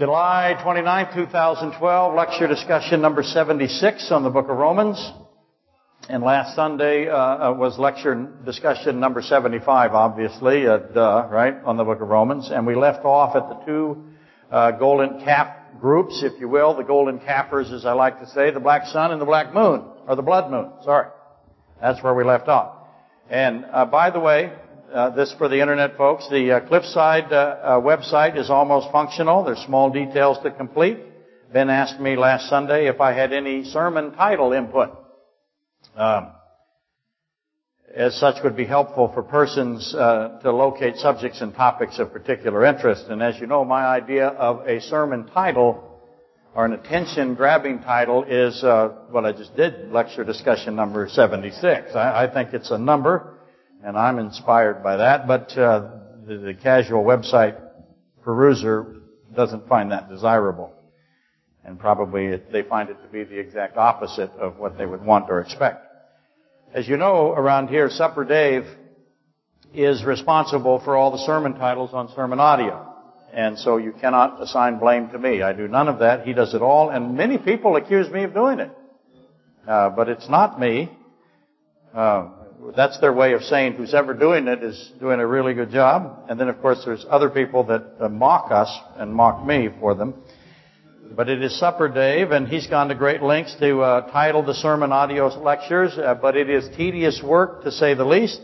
July 29, 2012, lecture discussion number 76 on the book of Romans. And last Sunday uh, uh was lecture discussion number 75, obviously, uh, duh, right, on the book of Romans. And we left off at the two uh, golden cap groups, if you will, the golden cappers, as I like to say, the black sun and the black moon, or the blood moon, sorry. That's where we left off. And uh, by the way, uh, this for the internet folks. The uh, Cliffside uh, uh, website is almost functional. There's small details to complete. Ben asked me last Sunday if I had any sermon title input. Um, as such would be helpful for persons uh, to locate subjects and topics of particular interest. And as you know, my idea of a sermon title or an attention grabbing title is uh, what I just did, lecture discussion number 76. I, I think it's a number and I'm inspired by that. But uh, the, the casual website peruser doesn't find that desirable, and probably it, they find it to be the exact opposite of what they would want or expect. As you know, around here, Super Dave is responsible for all the sermon titles on sermon audio. And so you cannot assign blame to me. I do none of that. He does it all. And many people accuse me of doing it. Uh, but it's not me. Uh, that's their way of saying who's ever doing it is doing a really good job. And then, of course, there's other people that uh, mock us and mock me for them. But it is Super Dave, and he's gone to great lengths to uh, title the sermon audio lectures. Uh, but it is tedious work, to say the least,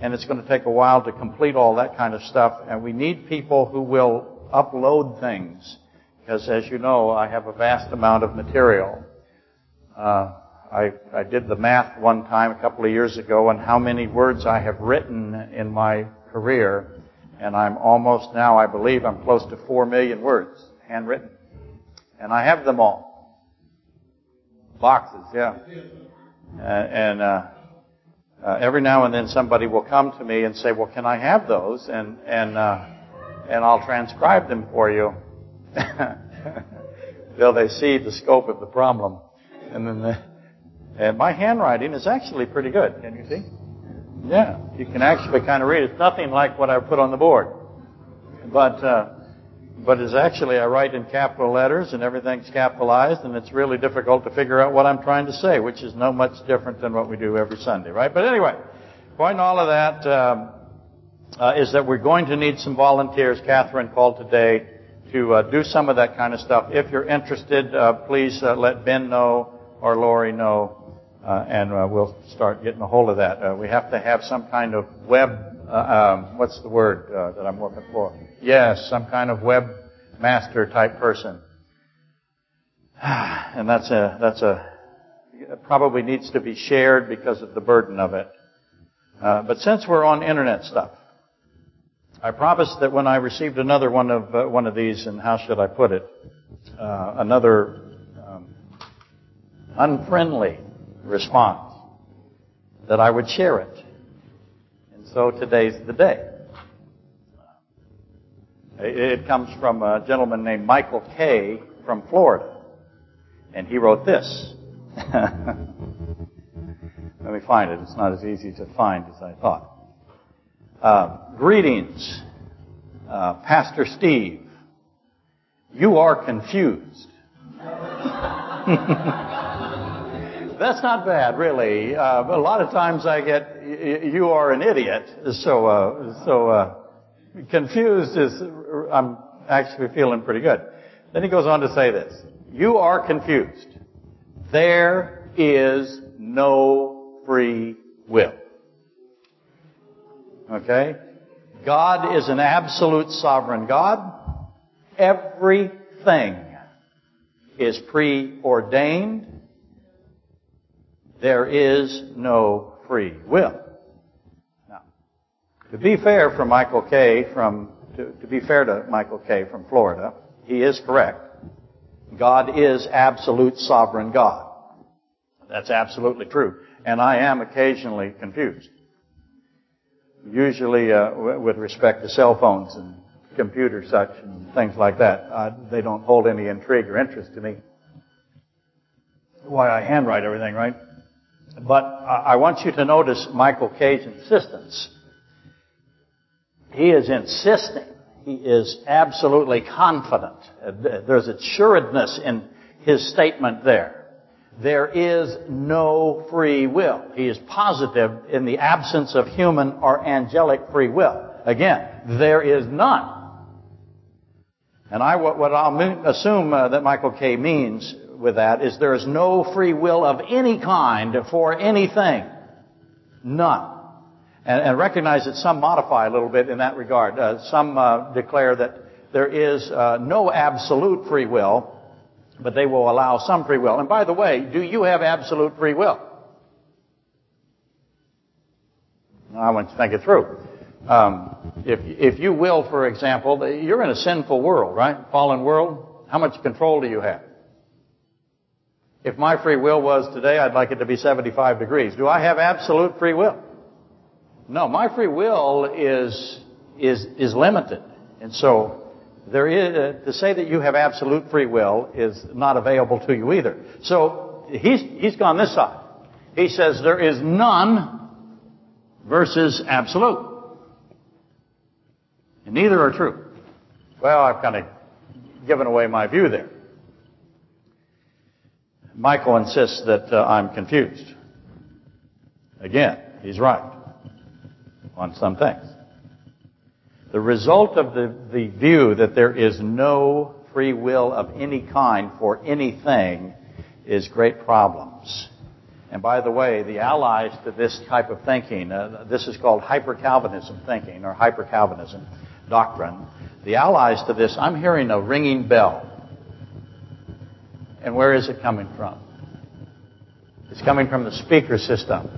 and it's going to take a while to complete all that kind of stuff. And we need people who will upload things, because as you know, I have a vast amount of material. Uh, I, I did the math one time a couple of years ago on how many words I have written in my career, and I'm almost now, I believe, I'm close to four million words handwritten, and I have them all. Boxes, yeah. Uh, and uh, uh, every now and then somebody will come to me and say, "Well, can I have those?" and and uh, and I'll transcribe them for you. Till they see the scope of the problem, and then. They, and my handwriting is actually pretty good. Can you see? Yeah, you can actually kind of read. It's nothing like what I put on the board, but uh, but it's actually I write in capital letters and everything's capitalized, and it's really difficult to figure out what I'm trying to say, which is no much different than what we do every Sunday, right? But anyway, point in all of that um, uh, is that we're going to need some volunteers. Catherine called today to uh, do some of that kind of stuff. If you're interested, uh, please uh, let Ben know or Lori know uh, and uh, we'll start getting a hold of that. Uh, we have to have some kind of web, uh, um, what's the word uh, that I'm looking for? Yes, some kind of web master type person. And that's a, that's a, probably needs to be shared because of the burden of it. Uh, but since we're on internet stuff, I promised that when I received another one of one of these, and how should I put it, another um, unfriendly response, that I would share it. And so today's the day. It comes from a gentleman named Michael Kay from Florida. And he wrote this. Let me find it. It's not as easy to find as I thought. Uh, greetings, uh, Pastor Steve. You are confused. that's not bad, really. Uh, a lot of times I get, you are an idiot. So, uh, so, uh, confused is, I'm actually feeling pretty good. Then he goes on to say this. You are confused. There is no free will. Okay? God is an absolute sovereign God. Everything is preordained there is no free will. Now, to be fair from Michael Kay from, to, to be fair to Michael Kay from Florida, he is correct. God is absolute sovereign God. That's absolutely true. And I am occasionally confused. Usually uh, with respect to cell phones and computers such and things like that. Uh, they don't hold any intrigue or interest to me. Why I handwrite everything, right? But I want you to notice Michael Kay's insistence. He is insisting he is absolutely confident. There's assuredness in his statement there. There is no free will. He is positive in the absence of human or angelic free will. Again, there is none. And I, what I'll assume uh, that Michael K. means with that is there is no free will of any kind for anything. None. And, and recognize that some modify a little bit in that regard. Uh, some uh, declare that there is uh, no absolute free will, but they will allow some free will. And by the way, do you have absolute free will? I want to think it through. Um, if, if you will, for example, you're in a sinful world, right? Fallen world. How much control do you have? If my free will was today, I'd like it to be 75 degrees. Do I have absolute free will? No, my free will is, is, is limited. And so, there is, uh, to say that you have absolute free will is not available to you either. So, he's, he's gone this side. He says there is none versus absolute. And neither are true. Well, I've kind of given away my view there. Michael insists that uh, I'm confused. Again, he's right on some things. The result of the, the view that there is no free will of any kind for anything is great problems. And by the way, the allies to this type of thinking, uh, this is called hyper-Calvinism thinking or hyper-Calvinism doctrine. The allies to this, I'm hearing a ringing bell. And where is it coming from? It's coming from the speaker system.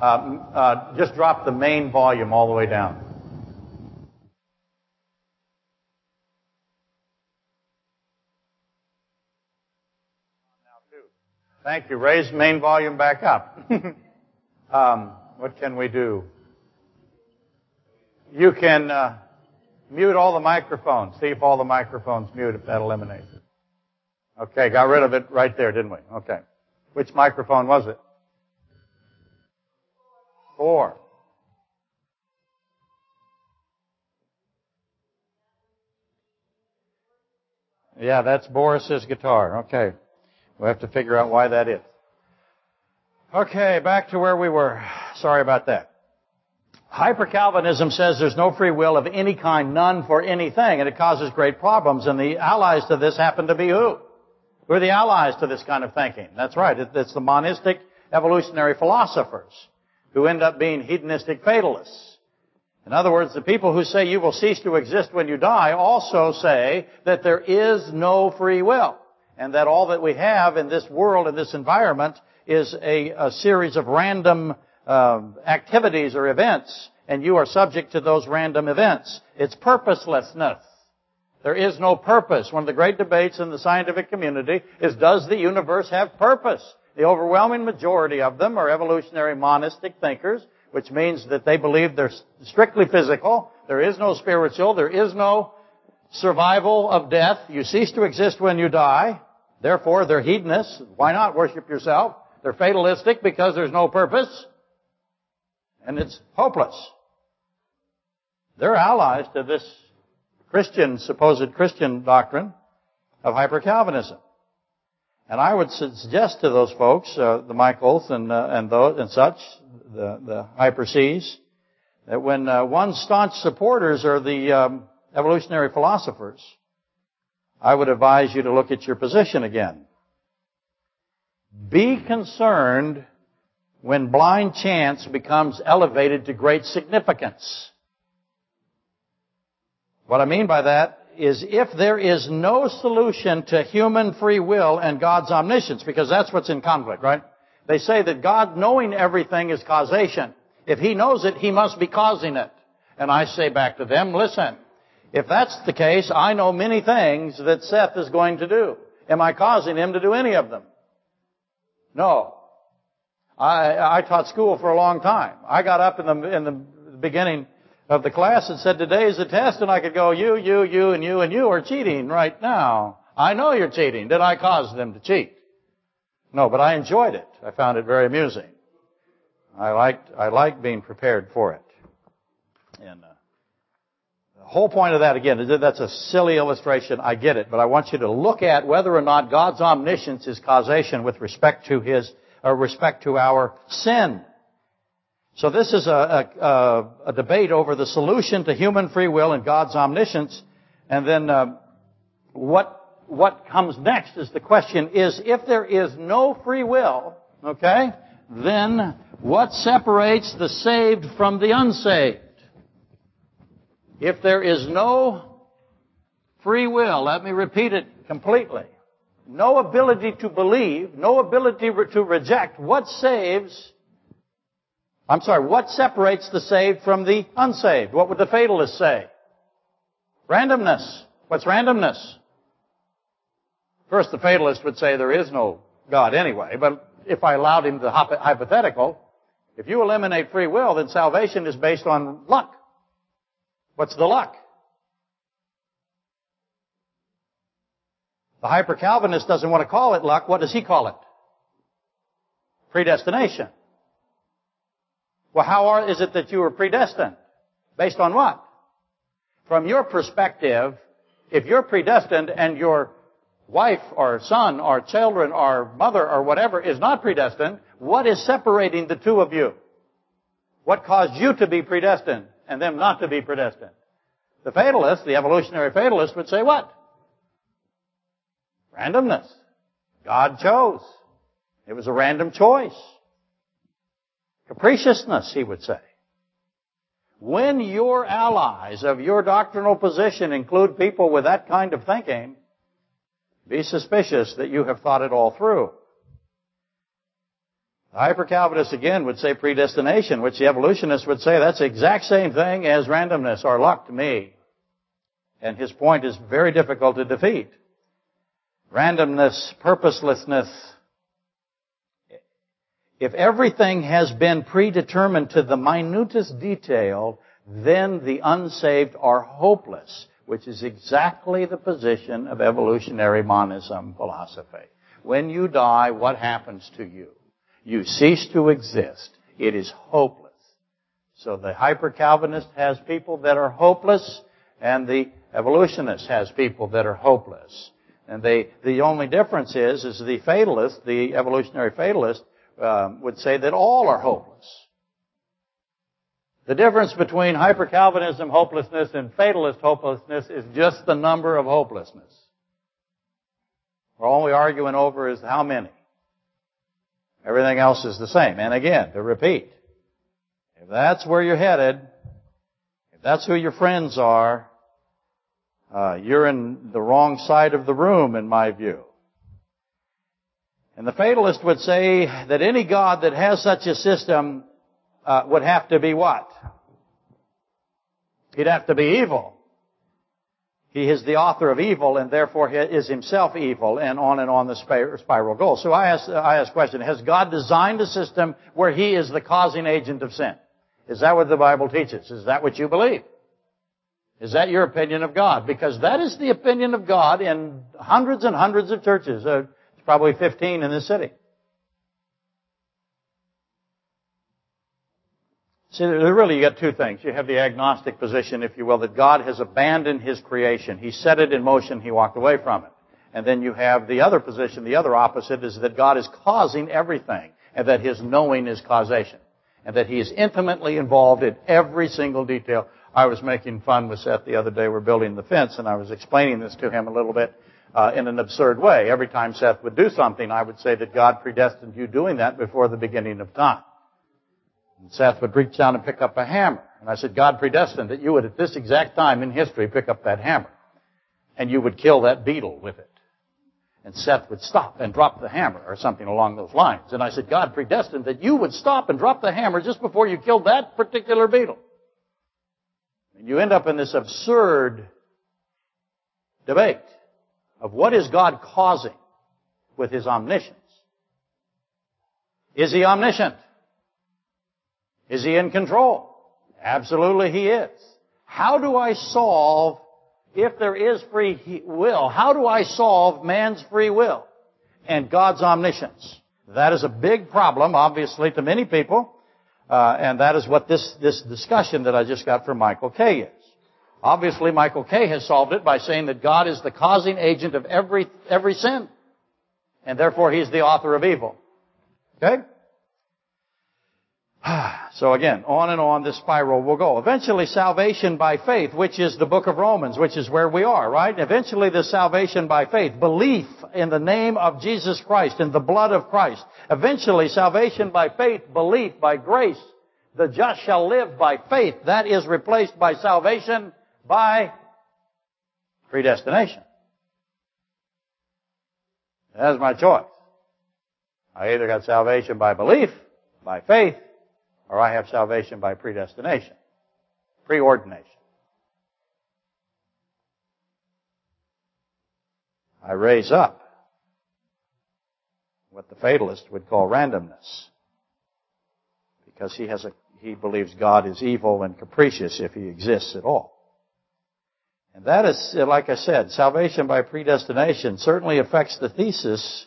Uh, uh, just drop the main volume all the way down. Thank you. Raise main volume back up. um, what can we do? You can uh, mute all the microphones. See if all the microphones mute, if that eliminates. Okay, got rid of it right there, didn't we? Okay. Which microphone was it? Four. Yeah, that's Boris's guitar. Okay. We'll have to figure out why that is. Okay, back to where we were. Sorry about that. Hyper-Calvinism says there's no free will of any kind, none for anything, and it causes great problems. And the allies to this happen to be who? Who are the allies to this kind of thinking? That's right. It's the monistic evolutionary philosophers who end up being hedonistic fatalists. In other words, the people who say you will cease to exist when you die also say that there is no free will. And that all that we have in this world, in this environment, is a, a series of random um, activities or events, and you are subject to those random events. It's purposelessness. There is no purpose. One of the great debates in the scientific community is does the universe have purpose? The overwhelming majority of them are evolutionary monistic thinkers, which means that they believe they're strictly physical. There is no spiritual. There is no survival of death. You cease to exist when you die. Therefore, they're hedonists. Why not worship yourself? They're fatalistic because there's no purpose and it's hopeless. They're allies to this Christian, supposed Christian doctrine of hyper-Calvinism. And I would suggest to those folks, uh, the Michaels and, uh, and those and such, the, the hyper C's, that when uh, one staunch supporters are the um, evolutionary philosophers, I would advise you to look at your position again. Be concerned when blind chance becomes elevated to great significance. What I mean by that is if there is no solution to human free will and God's omniscience, because that's what's in conflict, right? They say that God knowing everything is causation. If He knows it, He must be causing it. And I say back to them, listen, if that's the case, I know many things that Seth is going to do. Am I causing him to do any of them? No. I, I taught school for a long time. I got up in the, in the beginning of the class and said, today is the test, and I could go, you, you, you, and you, and you are cheating right now. I know you're cheating. Did I cause them to cheat? No, but I enjoyed it. I found it very amusing. I liked, I liked being prepared for it. And, uh, The whole point of that, again, is that that's a silly illustration. I get it. But I want you to look at whether or not God's omniscience is causation with respect to His, or respect to our sin. So this is a, a, a debate over the solution to human free will and God's omniscience. And then uh, what what comes next is the question is if there is no free will, okay, then what separates the saved from the unsaved? If there is no free will, let me repeat it completely. No ability to believe, no ability to reject, what saves, I'm sorry, what separates the saved from the unsaved? What would the fatalist say? Randomness. What's randomness? First, the fatalist would say there is no God anyway, but if I allowed him the hypothetical, if you eliminate free will, then salvation is based on luck. What's the luck? The hyper-Calvinist doesn't want to call it luck. What does he call it? Predestination. Well, how are, is it that you were predestined? Based on what? From your perspective, if you're predestined and your wife or son or children or mother or whatever is not predestined, what is separating the two of you? What caused you to be predestined and them not to be predestined? The fatalist, the evolutionary fatalist would say what? Randomness. God chose. It was a random choice. Capriciousness, he would say. When your allies of your doctrinal position include people with that kind of thinking, be suspicious that you have thought it all through. The hyper-Calvinist again would say predestination, which the evolutionist would say that's the exact same thing as randomness or luck to me. And his point is very difficult to defeat. Randomness, purposelessness. If everything has been predetermined to the minutest detail, then the unsaved are hopeless which is exactly the position of evolutionary monism philosophy. When you die, what happens to you? You cease to exist. It is hopeless. So the hyper-Calvinist has people that are hopeless, and the evolutionist has people that are hopeless. And they, the only difference is, is the fatalist, the evolutionary fatalist, um, would say that all are hopeless. The difference between hyper-Calvinism hopelessness and fatalist hopelessness is just the number of hopelessness. All we're arguing over is how many. Everything else is the same. And again, to repeat, if that's where you're headed, if that's who your friends are, uh, you're in the wrong side of the room, in my view. And the fatalist would say that any God that has such a system uh, would have to be what? He'd have to be evil. He is the author of evil and therefore he is himself evil and on and on the spiral goes. So I ask, I ask question, has God designed a system where he is the causing agent of sin? Is that what the Bible teaches? Is that what you believe? Is that your opinion of God? Because that is the opinion of God in hundreds and hundreds of churches. Uh, probably 15 in this city. See, really you got two things. You have the agnostic position, if you will, that God has abandoned His creation. He set it in motion, He walked away from it. And then you have the other position, the other opposite, is that God is causing everything, and that His knowing is causation. And that He is intimately involved in every single detail. I was making fun with Seth the other day, we're building the fence, and I was explaining this to him a little bit uh, in an absurd way. Every time Seth would do something, I would say that God predestined you doing that before the beginning of time. And Seth would reach down and pick up a hammer. And I said, God predestined that you would at this exact time in history pick up that hammer. And you would kill that beetle with it. And Seth would stop and drop the hammer or something along those lines. And I said, God predestined that you would stop and drop the hammer just before you killed that particular beetle. And you end up in this absurd debate of what is God causing with his omniscience. Is he omniscient? Is he in control? Absolutely he is. How do I solve, if there is free will, how do I solve man's free will and God's omniscience? That is a big problem, obviously, to many people, uh, and that is what this, this discussion that I just got from Michael Kay is. Obviously, Michael K. has solved it by saying that God is the causing agent of every, every sin. And therefore, He's the author of evil. Okay? So again, on and on this spiral will go. Eventually salvation by faith, which is the book of Romans, which is where we are, right? Eventually the salvation by faith, belief in the name of Jesus Christ, in the blood of Christ. Eventually salvation by faith, belief by grace. The just shall live by faith. That is replaced by salvation by predestination. That's my choice. I either got salvation by belief, by faith, or I have salvation by predestination, preordination. I raise up what the fatalist would call randomness. Because he has a, he believes God is evil and capricious if he exists at all. And that is, like I said, salvation by predestination certainly affects the thesis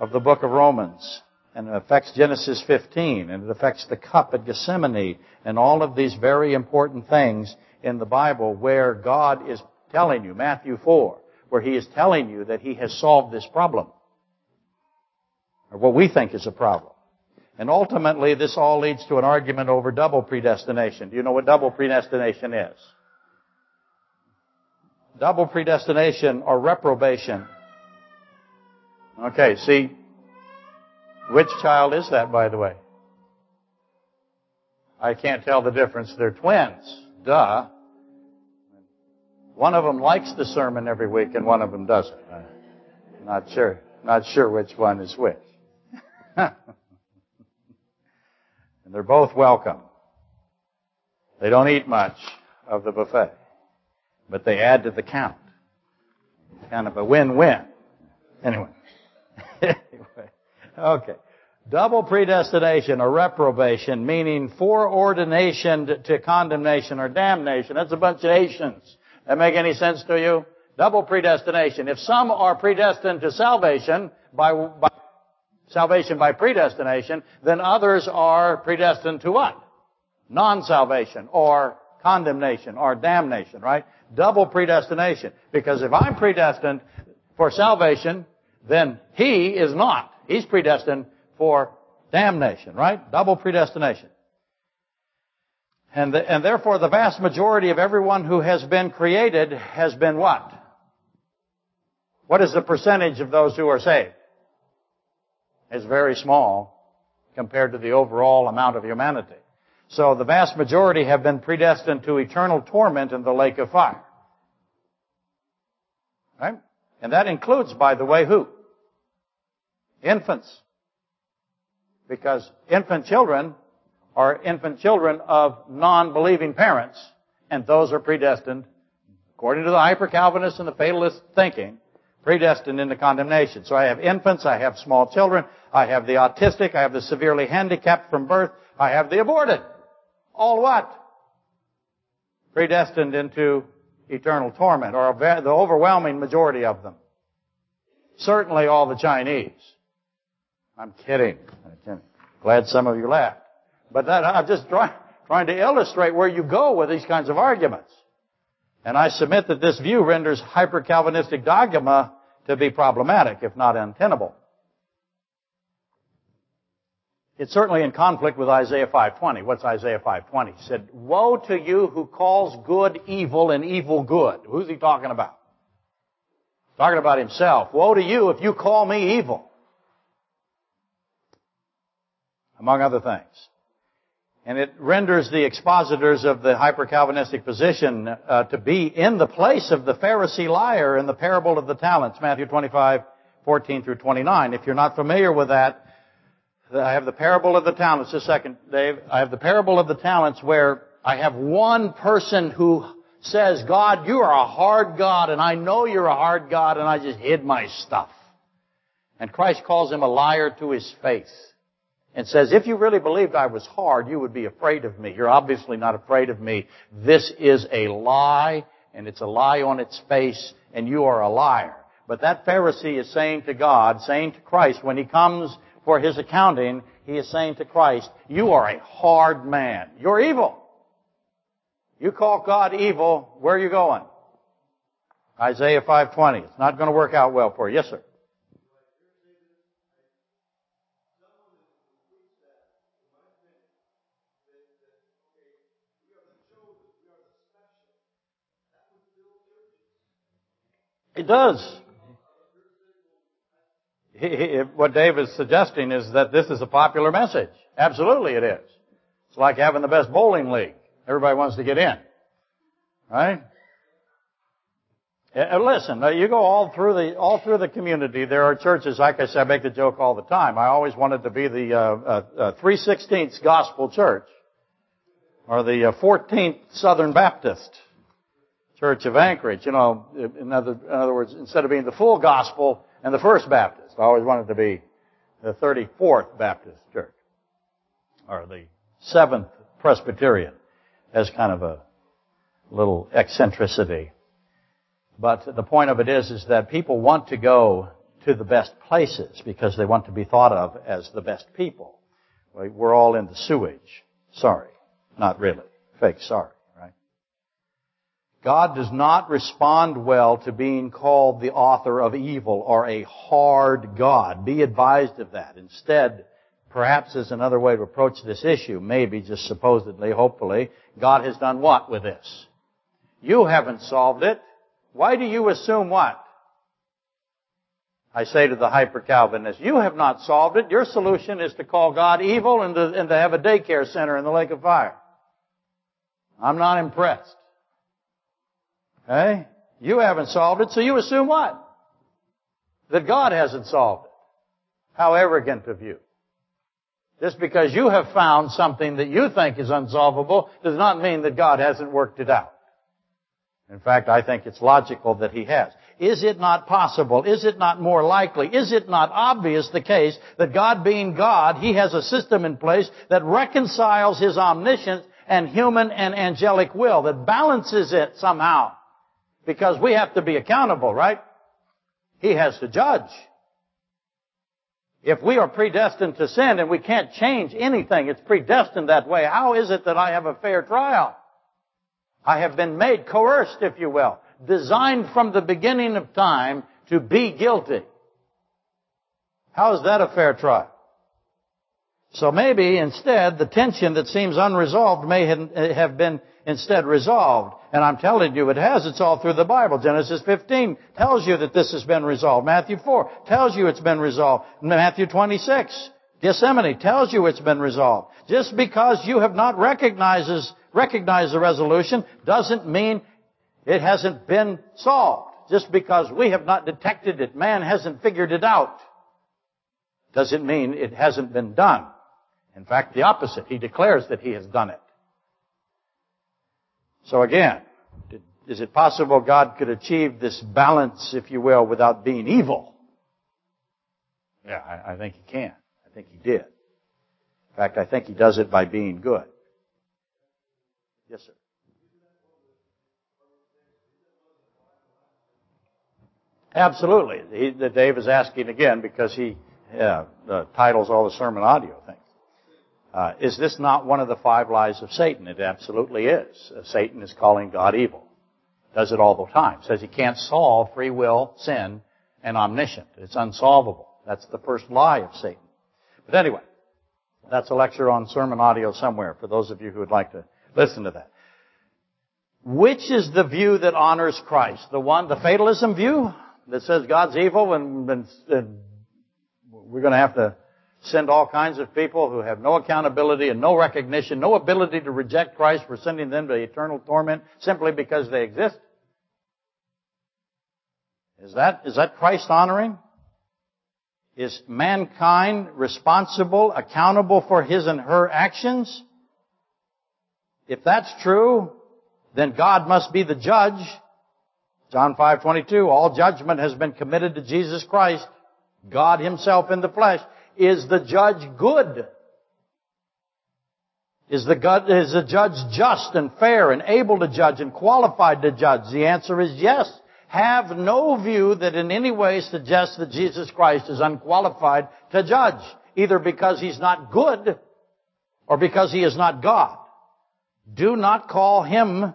of the book of Romans and it affects Genesis 15, and it affects the cup at Gethsemane, and all of these very important things in the Bible where God is telling you, Matthew 4, where He is telling you that He has solved this problem. Or what we think is a problem. And ultimately, this all leads to an argument over double predestination. Do you know what double predestination is? Double predestination or reprobation. Okay, see, which child is that, by the way? I can't tell the difference. They're twins. Duh. One of them likes the sermon every week and one of them doesn't. I'm not sure. Not sure which one is which. and they're both welcome. They don't eat much of the buffet, but they add to the count. Kind of a win-win. Anyway. anyway. Okay. Double predestination or reprobation, meaning foreordination to condemnation or damnation. That's a bunch of nations. That make any sense to you? Double predestination. If some are predestined to salvation by, by salvation by predestination, then others are predestined to what? Non-salvation or condemnation or damnation, right? Double predestination. Because if I'm predestined for salvation, then he is not. He's predestined for damnation, right? Double predestination. And, the, and therefore the vast majority of everyone who has been created has been what? What is the percentage of those who are saved? It's very small compared to the overall amount of humanity. So the vast majority have been predestined to eternal torment in the lake of fire. Right? And that includes, by the way, who? Infants. Because infant children are infant children of non-believing parents, and those are predestined, according to the hyper-Calvinist and the fatalist thinking, predestined into condemnation. So I have infants, I have small children, I have the autistic, I have the severely handicapped from birth, I have the aborted. All what? Predestined into eternal torment, or the overwhelming majority of them. Certainly all the Chinese. I'm kidding. I'm Glad some of you laughed. But that, I'm just trying, trying to illustrate where you go with these kinds of arguments. And I submit that this view renders hyper-Calvinistic dogma to be problematic, if not untenable. It's certainly in conflict with Isaiah 5.20. What's Isaiah 5.20? He said, Woe to you who calls good evil and evil good. Who's he talking about? Talking about himself. Woe to you if you call me evil. among other things. And it renders the expositors of the hyper-Calvinistic position uh, to be in the place of the Pharisee liar in the parable of the talents, Matthew 25, 14 through 29. If you're not familiar with that, I have the parable of the talents. Just a second, Dave. I have the parable of the talents where I have one person who says, God, you are a hard God, and I know you're a hard God, and I just hid my stuff. And Christ calls him a liar to his face and says, if you really believed I was hard, you would be afraid of me. You're obviously not afraid of me. This is a lie, and it's a lie on its face, and you are a liar. But that Pharisee is saying to God, saying to Christ, when he comes for his accounting, he is saying to Christ, you are a hard man. You're evil. You call God evil, where are you going? Isaiah 5.20. It's not going to work out well for you. Yes, sir. It does. He, what Dave is suggesting is that this is a popular message. Absolutely it is. It's like having the best bowling league. Everybody wants to get in. Right? listen, you go all through the all through the community. There are churches, like I said, I make the joke all the time. I always wanted to be the uh, uh, 316th Gospel Church, or the uh, 14th Southern Baptist Church of Anchorage. You know, in other in other words, instead of being the full Gospel and the First Baptist, I always wanted to be the 34th Baptist Church, or the Seventh Presbyterian, as kind of a little eccentricity. But the point of it is, is that people want to go to the best places because they want to be thought of as the best people. We're all in the sewage. Sorry. Not really. Fake sorry? God does not respond well to being called the author of evil or a hard God. Be advised of that. Instead, perhaps as another way to approach this issue, maybe just supposedly, hopefully, God has done what with this? You haven't solved it. Why do you assume what? I say to the hyper-Calvinist, you have not solved it. Your solution is to call God evil and to, and to have a daycare center in the lake of fire. I'm not impressed. Okay? You haven't solved it, so you assume what? That God hasn't solved it. How arrogant of you. Just because you have found something that you think is unsolvable does not mean that God hasn't worked it out. In fact, I think it's logical that he has. Is it not possible? Is it not more likely? Is it not obvious the case that God being God, He has a system in place that reconciles His omniscience and human and angelic will, that balances it somehow? Because we have to be accountable, right? He has to judge. If we are predestined to sin and we can't change anything, it's predestined that way, how is it that I have a fair trial? I have been made coerced, if you will, designed from the beginning of time to be guilty. How is that a fair trial? So maybe instead the tension that seems unresolved may have been instead resolved. And I'm telling you it has. It's all through the Bible. Genesis 15 tells you that this has been resolved. Matthew 4 tells you it's been resolved. Matthew 26, Gethsemane tells you it's been resolved. Just because you have not recognizes, recognized the resolution doesn't mean it hasn't been solved. Just because we have not detected it, man hasn't figured it out, doesn't mean it hasn't been done. In fact, the opposite. He declares that he has done it. So again, is it possible God could achieve this balance, if you will, without being evil? Yeah, I, I think he can. I think he did. In fact, I think he does it by being good. Yes, sir. Absolutely. He, Dave is asking again because he yeah, uh, titles all the sermon audio things. Uh, is this not one of the five lies of Satan? It absolutely is. Uh, Satan is calling God evil. Does it all the time. Says he can't solve free will, sin, and omniscient. It's unsolvable. That's the first lie of Satan. But anyway, that's a lecture on sermon audio somewhere for those of you who would like to Listen to that. Which is the view that honors Christ? The one, the fatalism view that says God's evil and, and, and we're going to have to send all kinds of people who have no accountability and no recognition, no ability to reject Christ for sending them to eternal torment simply because they exist? Is that, is that Christ honoring? Is mankind responsible, accountable for his and her actions? If that's true, then God must be the judge. John 5:22, all judgment has been committed to Jesus Christ, God himself in the flesh. Is the judge good? Is the, God, is the judge just and fair and able to judge and qualified to judge? The answer is yes. Have no view that in any way suggests that Jesus Christ is unqualified to judge, either because he's not good or because he is not God. Do not call him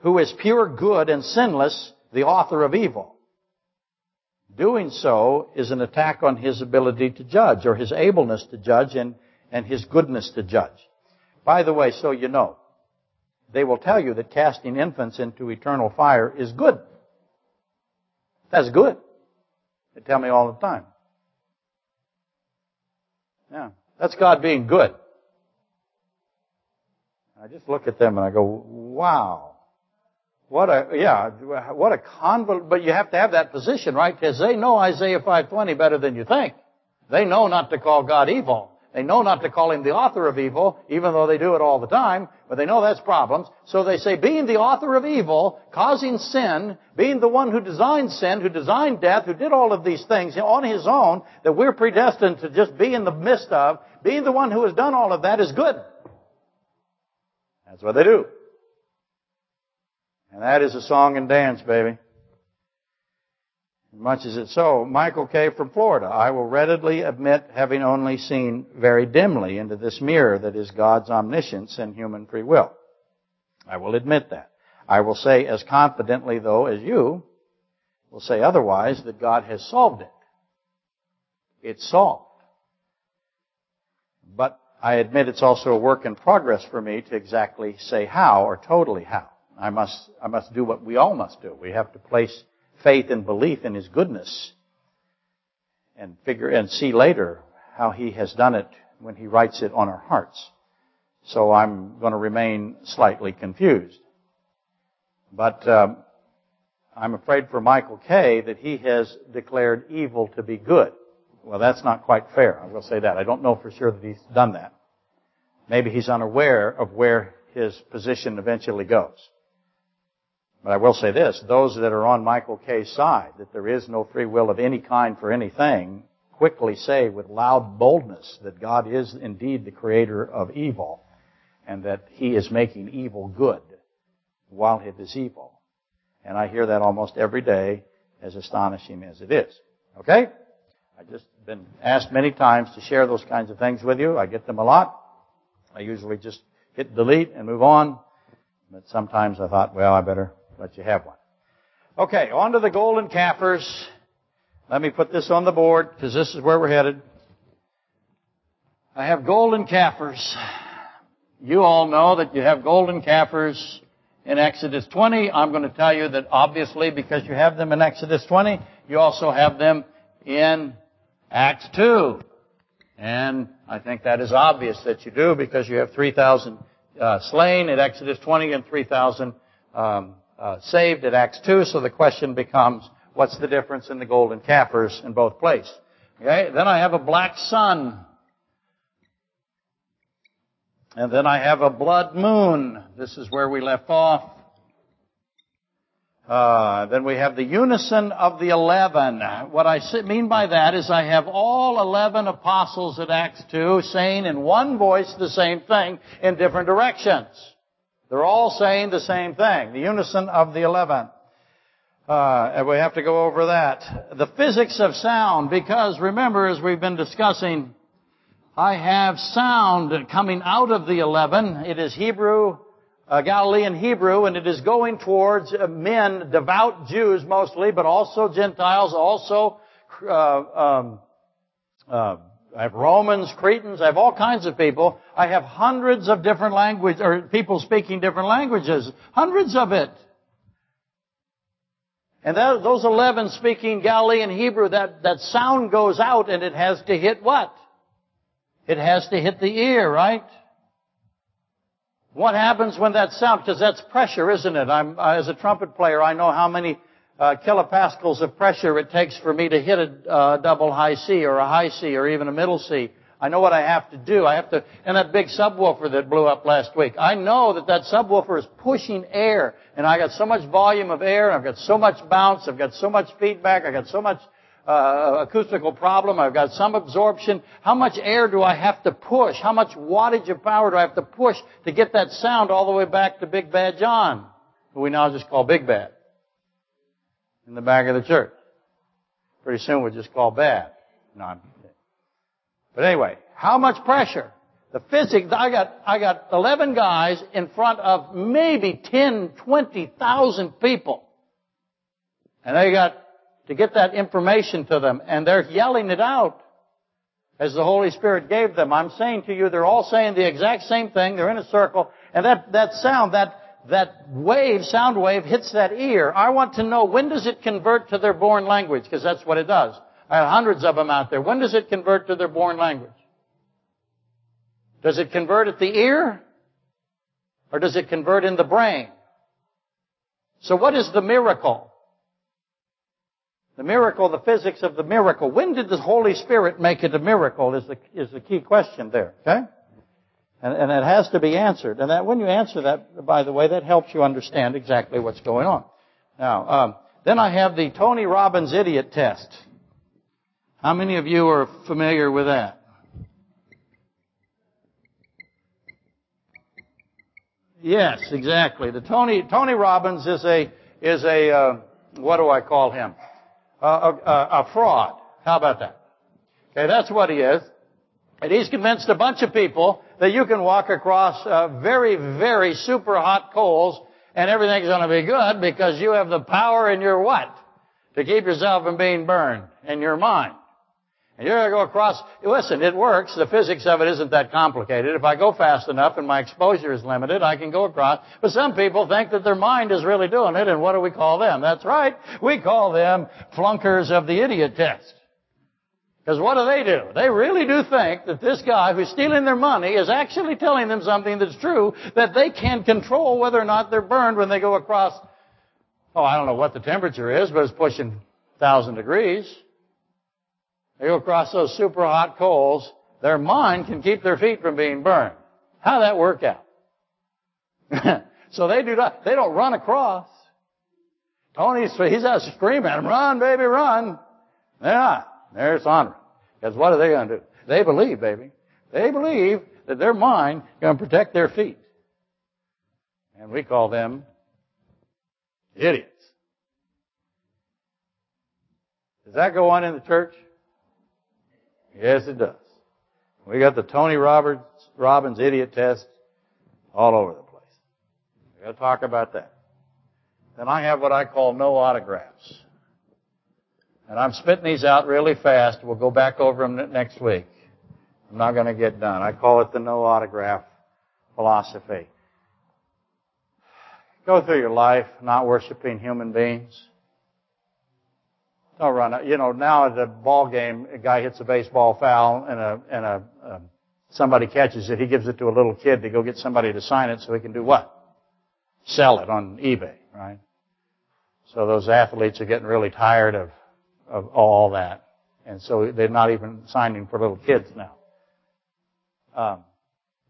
who is pure good and sinless the author of evil. Doing so is an attack on his ability to judge or his ableness to judge and, and his goodness to judge. By the way, so you know, they will tell you that casting infants into eternal fire is good. That's good. They tell me all the time. Yeah. That's God being good. I just look at them and I go, wow. What a, yeah, what a convol, but you have to have that position, right? Because they know Isaiah 520 better than you think. They know not to call God evil. They know not to call him the author of evil, even though they do it all the time, but they know that's problems. So they say, being the author of evil, causing sin, being the one who designed sin, who designed death, who did all of these things on his own, that we're predestined to just be in the midst of, being the one who has done all of that is good. That's what they do. And that is a song and dance, baby. Much as it's so, Michael K. from Florida, I will readily admit having only seen very dimly into this mirror that is God's omniscience and human free will. I will admit that. I will say as confidently though as you will say otherwise that God has solved it. It's solved. But I admit it's also a work in progress for me to exactly say how or totally how. I must, I must do what we all must do. We have to place faith and belief in His goodness and figure and see later how He has done it when He writes it on our hearts. So I'm going to remain slightly confused. But um, I'm afraid for Michael K. that he has declared evil to be good. Well, that's not quite fair. I will say that. I don't know for sure that he's done that. Maybe he's unaware of where his position eventually goes. But I will say this, those that are on Michael K.'s side, that there is no free will of any kind for anything, quickly say with loud boldness that God is indeed the creator of evil, and that He is making evil good while it is evil. And I hear that almost every day, as astonishing as it is. Okay? I've just been asked many times to share those kinds of things with you. I get them a lot. I usually just hit delete and move on. But sometimes I thought, well, I better let you have one. Okay, on to the golden Kafirs. Let me put this on the board because this is where we're headed. I have golden Kafirs. You all know that you have golden Kafirs in Exodus 20. I'm going to tell you that obviously because you have them in Exodus 20, you also have them in Acts 2. And I think that is obvious that you do because you have 3,000 uh, slain in Exodus 20 and 3,000 um, uh, saved at Acts 2. So the question becomes, what's the difference in the golden Kafirs in both places? Okay, then I have a black sun. And then I have a blood moon. This is where we left off. Uh, then we have the unison of the eleven. What I mean by that is I have all eleven apostles at Acts 2 saying in one voice the same thing in different directions. They're all saying the same thing. The unison of the eleven. Uh, and we have to go over that. The physics of sound, because remember, as we've been discussing, I have sound coming out of the eleven. It is Hebrew, uh, Galilean Hebrew, and it is going towards uh, men, devout Jews mostly, but also Gentiles, also uh, um, uh, I have Romans, Cretans, I have all kinds of people. I have hundreds of different languages, or people speaking different languages. Hundreds of it. And that, those 11 speaking Galilean Hebrew, that, that sound goes out and it has to hit what? It has to hit the ear, right? What happens when that sound, because that's pressure, isn't it? I'm, as a trumpet player, I know how many uh, kilopascals of pressure it takes for me to hit a uh, double high C or a high C or even a middle C. I know what I have to do. I have to, and that big subwoofer that blew up last week. I know that that subwoofer is pushing air, and I got so much volume of air, and I've got so much bounce, I've got so much feedback, I've got so much uh, acoustical problem, I've got some absorption. How much air do I have to push? How much wattage of power do I have to push to get that sound all the way back to Big Bad John, who we now just call Big Bad? In the back of the church. Pretty soon we'll just call bad. But anyway, how much pressure? The physics, I got, I got 11 guys in front of maybe 10, 20,000 people. And they got to get that information to them and they're yelling it out as the Holy Spirit gave them. I'm saying to you, they're all saying the exact same thing. They're in a circle and that, that sound, that, that wave, sound wave hits that ear. I want to know when does it convert to their born language because that's what it does. I have hundreds of them out there. When does it convert to their born language? Does it convert at the ear? Or does it convert in the brain? So what is the miracle? The miracle, the physics of the miracle. When did the Holy Spirit make it a miracle is the, is the key question there, okay? And, and it has to be answered. And that, when you answer that, by the way, that helps you understand exactly what's going on. Now, um, then I have the Tony Robbins idiot test. How many of you are familiar with that? Yes, exactly. The Tony Tony Robbins is a is a uh, what do I call him? Uh, a, a fraud. How about that? Okay, that's what he is. And he's convinced a bunch of people that you can walk across uh, very, very super hot coals and everything's going to be good because you have the power in your what? To keep yourself from being burned in your mind. And you're going to go across, listen, it works. The physics of it isn't that complicated. If I go fast enough and my exposure is limited, I can go across. But some people think that their mind is really doing it, and what do we call them? That's right. We call them flunkers of the idiot test. Because what do they do? They really do think that this guy who's stealing their money is actually telling them something that's true, that they can control whether or not they're burned when they go across, oh, I don't know what the temperature is, but it's pushing 1,000 degrees. They go across those super hot coals, their mind can keep their feet from being burned. How that work out? so they do not, they don't run across. Tony's, he's out screaming at them, run baby, run. They're not. They're honoring. Because what are they going to do? They believe, baby. They believe that their mind going to protect their feet. And we call them idiots. Does that go on in the church? Yes, it does. We got the Tony Roberts, Robbins idiot test all over the place. We got to talk about that. Then I have what I call no autographs. And I'm spitting these out really fast. We'll go back over them next week. I'm not going to get done. I call it the no autograph philosophy. Go through your life not worshiping human beings. Don't run. Out. You know, now at a ball game, a guy hits a baseball foul and a and a somebody catches it. He gives it to a little kid to go get somebody to sign it so he can do what? Sell it on eBay, right? So those athletes are getting really tired of of all that. And so they're not even signing for little kids now. Um,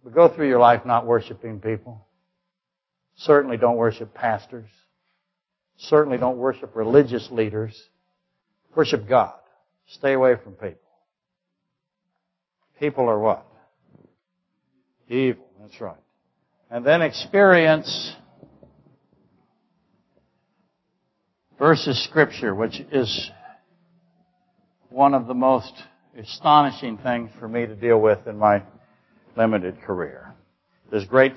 but go through your life not worshiping people. Certainly don't worship pastors. Certainly don't worship religious leaders. Worship God. Stay away from people. People are what? Evil. That's right. And then experience versus scripture, which is one of the most astonishing things for me to deal with in my limited career. There's great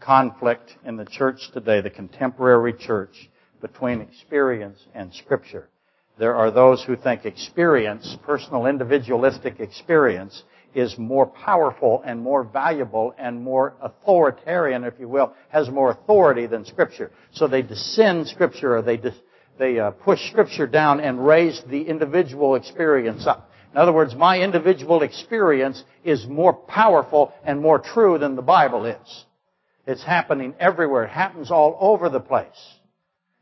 conflict in the church today, the contemporary church, between experience and scripture. There are those who think experience, personal individualistic experience, is more powerful and more valuable and more authoritarian, if you will, has more authority than Scripture. So they descend Scripture or they they uh, push Scripture down and raise the individual experience up. In other words, my individual experience is more powerful and more true than the Bible is. It's happening everywhere. It happens all over the place.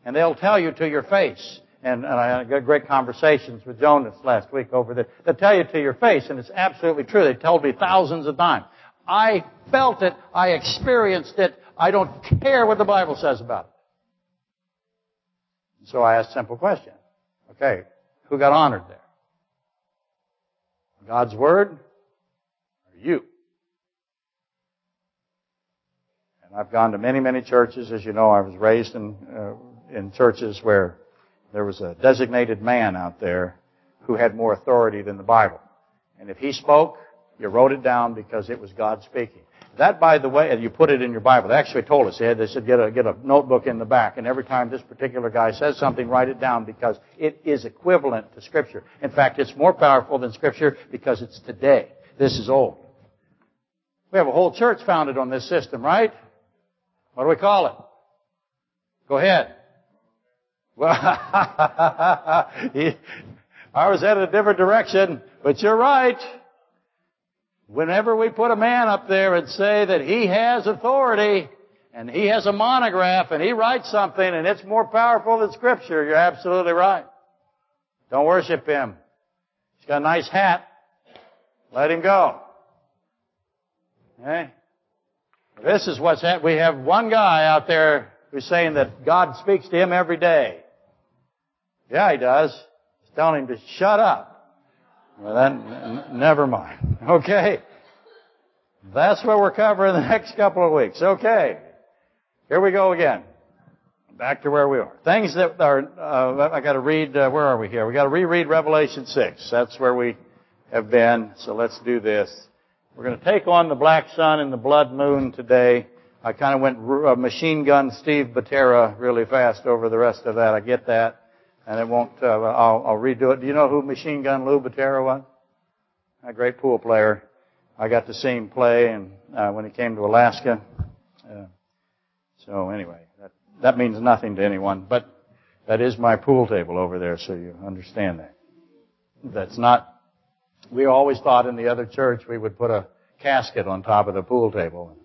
And they'll tell you to your face. And, and I had great conversations with Jonas last week over there. They'll tell you to your face, and it's absolutely true. They told me thousands of times. I felt it. I experienced it. I don't care what the Bible says about it. So I asked a simple question. Okay, who got honored there? God's Word or you? And I've gone to many, many churches. As you know, I was raised in, uh, in churches where there was a designated man out there who had more authority than the Bible. And if he spoke, You wrote it down because it was God speaking. That, by the way, and you put it in your Bible. They actually told us. They, they said get a, get a notebook in the back, and every time this particular guy says something, write it down because it is equivalent to Scripture. In fact, it's more powerful than Scripture because it's today. This is old. We have a whole church founded on this system, right? What do we call it? Go ahead. Well, I was headed a different direction, but you're right. Whenever we put a man up there and say that he has authority, and he has a monograph, and he writes something, and it's more powerful than Scripture, you're absolutely right. Don't worship him. He's got a nice hat. Let him go. Okay? This is what's happening. We have one guy out there who's saying that God speaks to him every day. Yeah, he does. He's telling him to shut up. Well, then, n- never mind. Okay. That's what we're covering the next couple of weeks. Okay. Here we go again. Back to where we are. Things that are, uh, I gotta read, uh, where are we here? We gotta reread Revelation 6. That's where we have been. So let's do this. We're gonna take on the black sun and the blood moon today. I kind of went uh, machine gun Steve Butera really fast over the rest of that. I get that and it won't. Uh, I'll, I'll redo it. Do you know who Machine Gun Lou Butera was? A great pool player. I got to see him play, and uh, when he came to Alaska. Uh, so anyway, that that means nothing to anyone, but that is my pool table over there, so you understand that. That's not. We always thought in the other church we would put a casket on top of the pool table and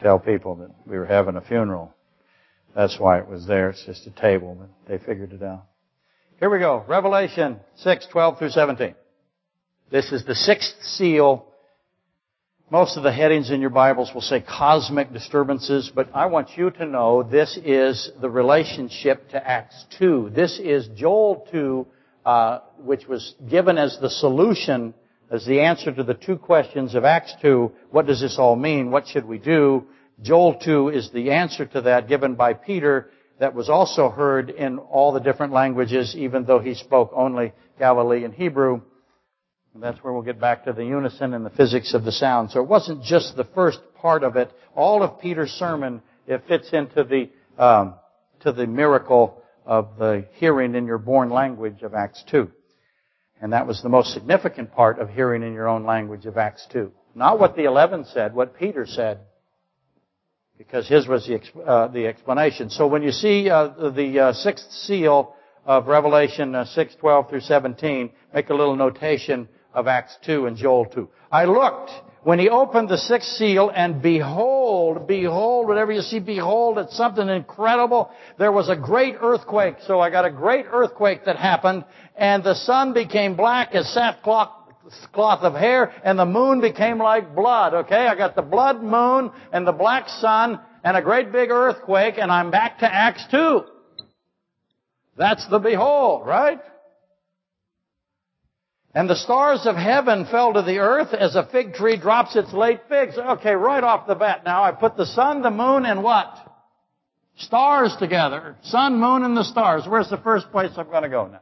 tell people that we were having a funeral. That's why it was there. It's just a table, but they figured it out. Here we go. Revelation 6, 12 through 17. This is the sixth seal. Most of the headings in your Bibles will say cosmic disturbances, but I want you to know this is the relationship to Acts 2. This is Joel 2, uh, which was given as the solution, as the answer to the two questions of Acts 2. What does this all mean? What should we do? Joel 2 is the answer to that given by Peter that was also heard in all the different languages, even though he spoke only Galilean Hebrew. And that's where we'll get back to the unison and the physics of the sound. So it wasn't just the first part of it. All of Peter's sermon, it fits into the, um, to the miracle of the hearing in your born language of Acts 2. And that was the most significant part of hearing in your own language of Acts 2. Not what the eleven said, what Peter said because his was the, uh, the explanation. So when you see uh, the uh, sixth seal of Revelation uh, 6, 12 through 17, make a little notation of Acts 2 and Joel 2. I looked when he opened the sixth seal and behold, behold, whatever you see, behold, it's something incredible. There was a great earthquake. So I got a great earthquake that happened and the sun became black as sackcloth cloth of hair, and the moon became like blood. Okay, I got the blood moon and the black sun and a great big earthquake, and I'm back to Acts 2. That's the behold, right? And the stars of heaven fell to the earth as a fig tree drops its late figs. Okay, right off the bat now, I put the sun, the moon, and what? Stars together. Sun, moon, and the stars. Where's the first place I'm going to go now?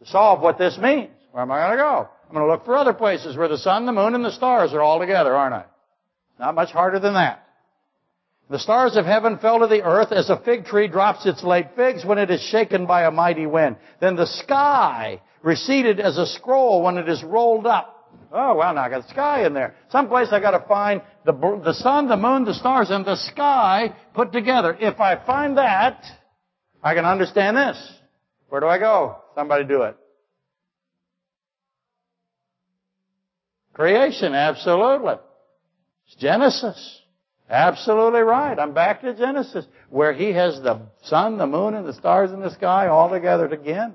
To solve what this means. Where am I going to go? I'm going to look for other places where the sun, the moon, and the stars are all together, aren't I? Not much harder than that. The stars of heaven fell to the earth as a fig tree drops its late figs when it is shaken by a mighty wind. Then the sky receded as a scroll when it is rolled up. Oh, well, now I got the sky in there. Someplace I got to find the, the sun, the moon, the stars, and the sky put together. If I find that, I can understand this. Where do I go? Somebody do it. Creation, absolutely. It's Genesis. Absolutely right. I'm back to Genesis, where he has the sun, the moon, and the stars in the sky all together again.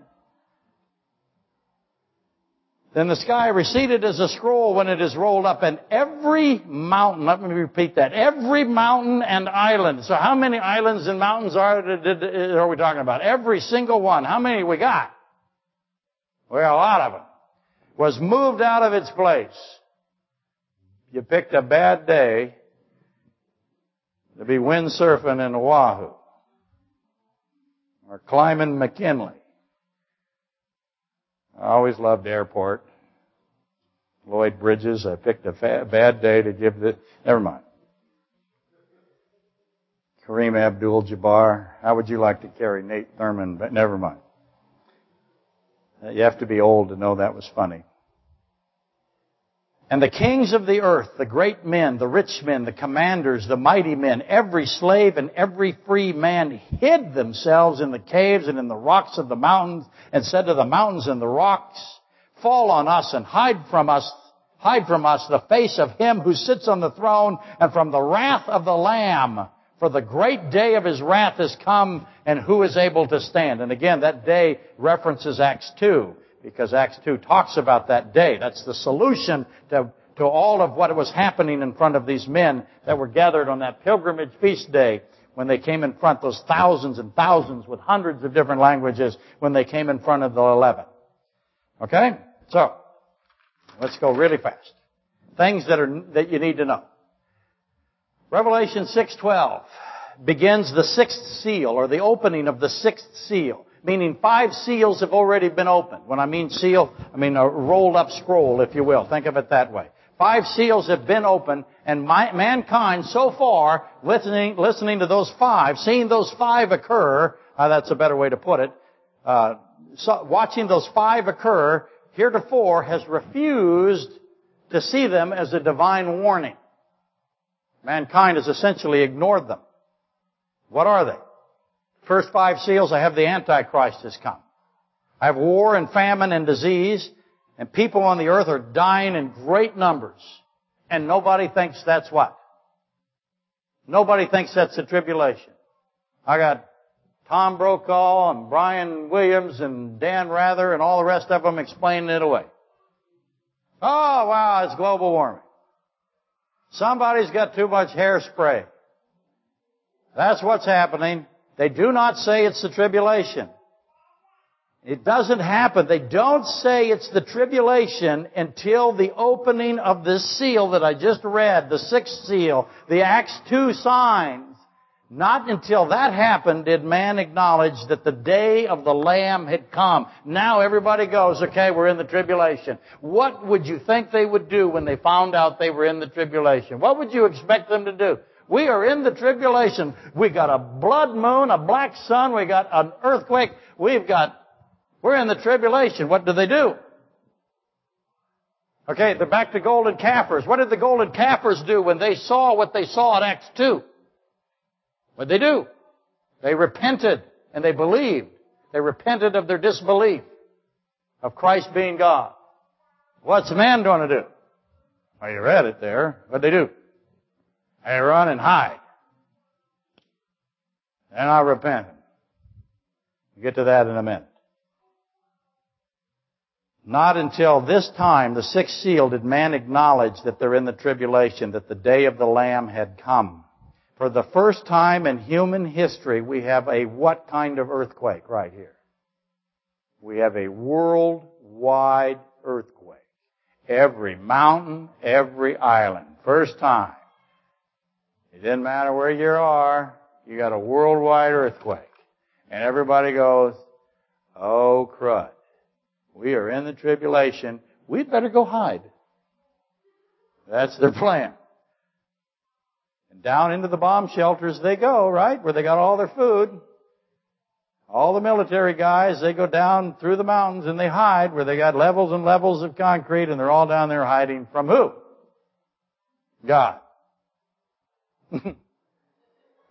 Then the sky receded as a scroll when it is rolled up, and every mountain, let me repeat that, every mountain and island. So how many islands and mountains are, are we talking about? Every single one. How many we got? Well, a lot of them was moved out of its place. You picked a bad day to be windsurfing in Oahu or climbing McKinley. I always loved airport. Lloyd Bridges, I picked a fa- bad day to give the, never mind. Kareem Abdul-Jabbar. How would you like to carry Nate Thurmond, But never mind. Uh, you have to be old to know that was funny. And the kings of the earth, the great men, the rich men, the commanders, the mighty men, every slave and every free man hid themselves in the caves and in the rocks of the mountains and said to the mountains and the rocks, fall on us and hide from us, hide from us the face of him who sits on the throne and from the wrath of the Lamb. For the great day of his wrath has come, and who is able to stand? And again, that day references Acts 2, because Acts 2 talks about that day. That's the solution to, to all of what was happening in front of these men that were gathered on that pilgrimage feast day when they came in front, those thousands and thousands with hundreds of different languages when they came in front of the eleven. Okay? So, let's go really fast. Things that are, that you need to know. Revelation 6:12 begins the sixth seal or the opening of the sixth seal, meaning five seals have already been opened. When I mean seal, I mean a rolled up scroll, if you will. Think of it that way. Five seals have been opened, and my, mankind so far, listening, listening to those five, seeing those five occur, uh, that's a better way to put it, uh, so watching those five occur, heretofore has refused to see them as a divine warning. Mankind has essentially ignored them. What are they? First five seals, I have the Antichrist has come. I have war and famine and disease, and people on the earth are dying in great numbers. And nobody thinks that's what? Nobody thinks that's the tribulation. I got Tom Brokaw and Brian Williams and Dan Rather and all the rest of them explaining it away. Oh wow, it's global warming. Somebody's got too much hairspray. That's what's happening. They do not say it's the tribulation. It doesn't happen. They don't say it's the tribulation until the opening of this seal that I just read, the sixth seal, the Acts 2 signs. Not until that happened did man acknowledge that the day of the Lamb had come. Now everybody goes, okay, we're in the tribulation. What would you think they would do when they found out they were in the tribulation? What would you expect them to do? We are in the tribulation. We got a blood moon, a black sun, we got an earthquake, we've got, we're in the tribulation. What do they do? Okay, they're back to golden calfers. What did the golden calfers do when they saw what they saw in Acts 2? What did they do? They repented and they believed. They repented of their disbelief of Christ being God. What's man going to do? Well, you read it there. What'd they do? They run and hide. And I repent. We'll get to that in a minute. Not until this time, the sixth seal, did man acknowledge that they're in the tribulation, that the day of the Lamb had come. For the first time in human history, we have a what kind of earthquake right here? We have a worldwide earthquake. Every mountain, every island. First time. It didn't matter where you are, you got a worldwide earthquake. And everybody goes, oh crud. We are in the tribulation. We'd better go hide. That's their plan. And down into the bomb shelters they go, right? Where they got all their food. All the military guys, they go down through the mountains and they hide where they got levels and levels of concrete and they're all down there hiding from who? God. it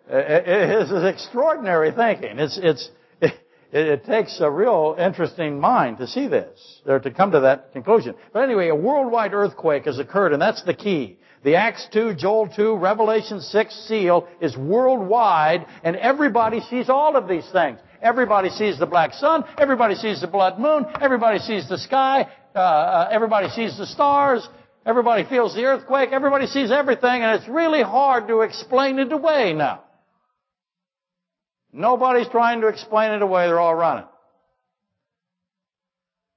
is extraordinary thinking. It's, it's, it, it, takes a real interesting mind to see this, or to come to that conclusion. But anyway, a worldwide earthquake has occurred, and that's the key. The Acts 2, Joel 2, Revelation 6 seal is worldwide and everybody sees all of these things. Everybody sees the black sun. Everybody sees the blood moon. Everybody sees the sky. Uh, uh, everybody sees the stars. Everybody feels the earthquake. Everybody sees everything and it's really hard to explain it away now. Nobody's trying to explain it away. They're all running.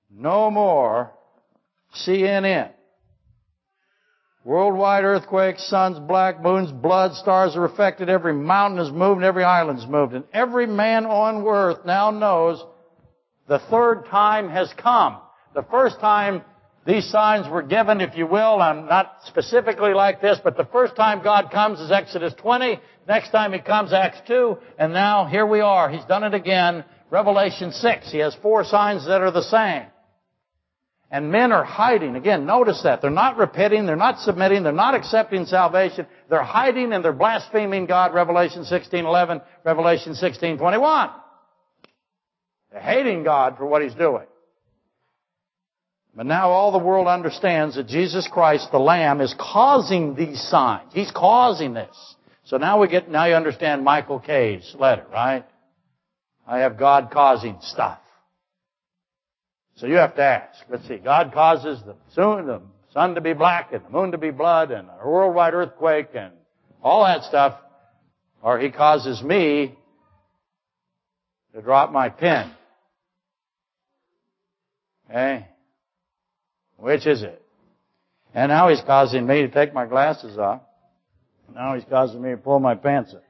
No more CNN. Worldwide earthquakes, suns, black moons, blood, stars are affected. Every mountain is moved, every island is moved. And every man on earth now knows the third time has come. The first time These signs were given, if you will, I'm not specifically like this, but the first time God comes is Exodus 20. Next time He comes, Acts 2. And now, here we are. He's done it again. Revelation 6. He has four signs that are the same. And men are hiding. Again, notice that. They're not repenting. They're not submitting. They're not accepting salvation. They're hiding and they're blaspheming God. Revelation 16:11, Revelation 16:21. They're hating God for what He's doing. But now all the world understands that Jesus Christ, the Lamb, is causing these signs. He's causing this. So now we get, now you understand Michael K's letter, right? I have God causing stuff. So you have to ask. Let's see. God causes the sun, the sun to be black and the moon to be blood and a worldwide earthquake and all that stuff. Or He causes me to drop my pen. Okay? Which is it? And now he's causing me to take my glasses off. Now he's causing me to pull my pants up.